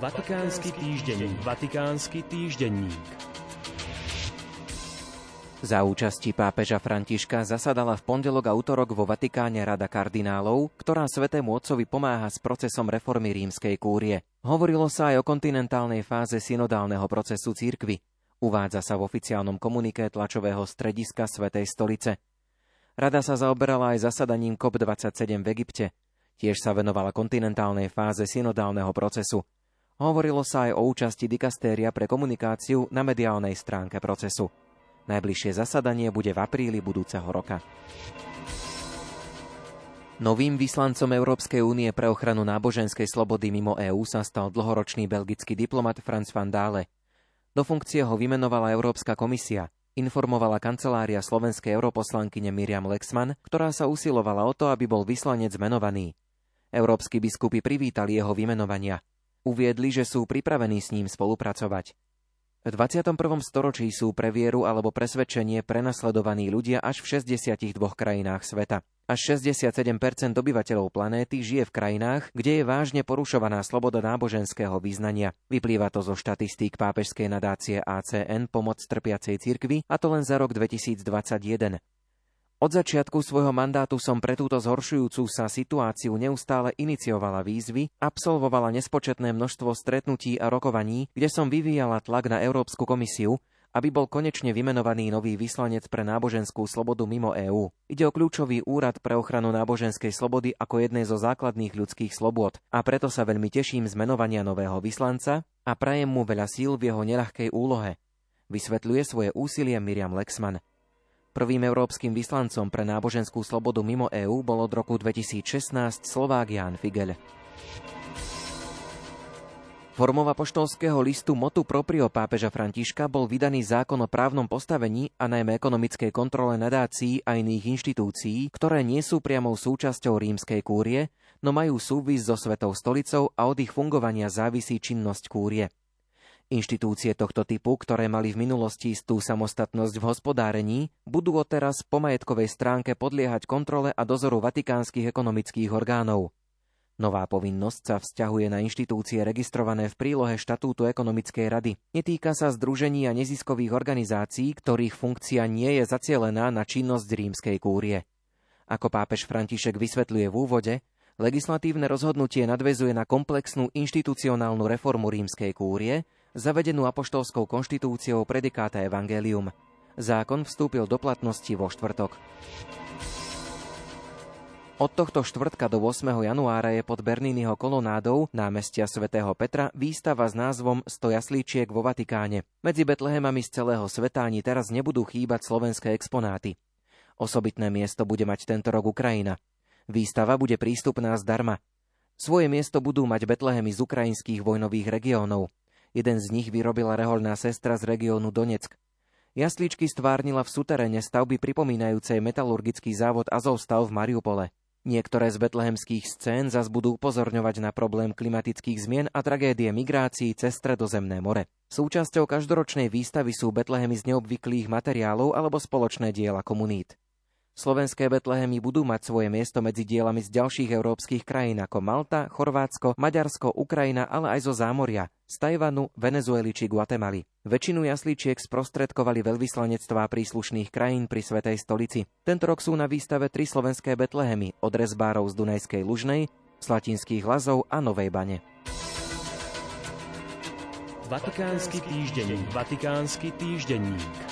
Vatikánsky týždenník. Vatikánsky týždenník. Za účasti pápeža Františka zasadala v pondelok a útorok vo Vatikáne Rada kardinálov, ktorá svetému otcovi pomáha s procesom reformy rímskej kúrie. Hovorilo sa aj o kontinentálnej fáze synodálneho procesu církvy. Uvádza sa v oficiálnom komuniké tlačového strediska Svetej stolice. Rada sa zaoberala aj zasadaním COP27 v Egypte. Tiež sa venovala kontinentálnej fáze synodálneho procesu – Hovorilo sa aj o účasti dikastéria pre komunikáciu na mediálnej stránke procesu. Najbližšie zasadanie bude v apríli budúceho roka. Novým vyslancom Európskej únie pre ochranu náboženskej slobody mimo EÚ sa stal dlhoročný belgický diplomat Franz van Dále. Do funkcie ho vymenovala Európska komisia, informovala kancelária slovenskej europoslankyne Miriam Lexman, ktorá sa usilovala o to, aby bol vyslanec menovaný. Európsky biskupy privítali jeho vymenovania – Uviedli, že sú pripravení s ním spolupracovať. V 21. storočí sú pre vieru alebo presvedčenie prenasledovaní ľudia až v 62 krajinách sveta. Až 67% obyvateľov planéty žije v krajinách, kde je vážne porušovaná sloboda náboženského význania. Vyplýva to zo štatistík pápežskej nadácie ACN Pomoc trpiacej cirkvi, a to len za rok 2021. Od začiatku svojho mandátu som pre túto zhoršujúcu sa situáciu neustále iniciovala výzvy, absolvovala nespočetné množstvo stretnutí a rokovaní, kde som vyvíjala tlak na Európsku komisiu, aby bol konečne vymenovaný nový vyslanec pre náboženskú slobodu mimo EÚ. Ide o kľúčový úrad pre ochranu náboženskej slobody ako jednej zo základných ľudských slobôd a preto sa veľmi teším z menovania nového vyslanca a prajem mu veľa síl v jeho neľahkej úlohe. Vysvetľuje svoje úsilie Miriam Lexman. Prvým európskym vyslancom pre náboženskú slobodu mimo EÚ bol od roku 2016 Slovák Jan Figel. Formou apoštolského listu motu proprio pápeža Františka bol vydaný zákon o právnom postavení a najmä ekonomickej kontrole nadácií a iných inštitúcií, ktoré nie sú priamou súčasťou rímskej kúrie, no majú súvis so Svetou stolicou a od ich fungovania závisí činnosť kúrie. Inštitúcie tohto typu, ktoré mali v minulosti istú samostatnosť v hospodárení, budú odteraz po majetkovej stránke podliehať kontrole a dozoru vatikánskych ekonomických orgánov. Nová povinnosť sa vzťahuje na inštitúcie registrované v prílohe štatútu ekonomickej rady. Netýka sa združení a neziskových organizácií, ktorých funkcia nie je zacielená na činnosť rímskej kúrie. Ako pápež František vysvetľuje v úvode, legislatívne rozhodnutie nadvezuje na komplexnú inštitucionálnu reformu rímskej kúrie, zavedenú apoštolskou konštitúciou predikáta Evangelium. Zákon vstúpil do platnosti vo štvrtok. Od tohto štvrtka do 8. januára je pod Bernínnyho kolonádou námestia svätého Petra výstava s názvom Sto jaslíčiek vo Vatikáne. Medzi Betlehemami z celého sveta ani teraz nebudú chýbať slovenské exponáty. Osobitné miesto bude mať tento rok Ukrajina. Výstava bude prístupná zdarma. Svoje miesto budú mať Betlehemy z ukrajinských vojnových regiónov. Jeden z nich vyrobila rehoľná sestra z regiónu Donetsk. Jasličky stvárnila v suteréne stavby pripomínajúcej metalurgický závod Azovstav v Mariupole. Niektoré z betlehemských scén zas budú upozorňovať na problém klimatických zmien a tragédie migrácií cez Stredozemné more. Súčasťou každoročnej výstavy sú Betlehemy z neobvyklých materiálov alebo spoločné diela komunít. Slovenské Betlehemy budú mať svoje miesto medzi dielami z ďalších európskych krajín ako Malta, Chorvátsko, Maďarsko, Ukrajina, ale aj zo zámoria, z Tajvanu, Venezuely či Guatemaly. Väčšinu jaslíčiek sprostredkovali veľvyslanectvá príslušných krajín pri Svetej stolici. Tento rok sú na výstave tri slovenské Betlehemy od rezbárov z Dunajskej Lužnej, Slatinských Lazov a Novej Bane. Vatikánsky týždenník. Vatikánsky týždenník.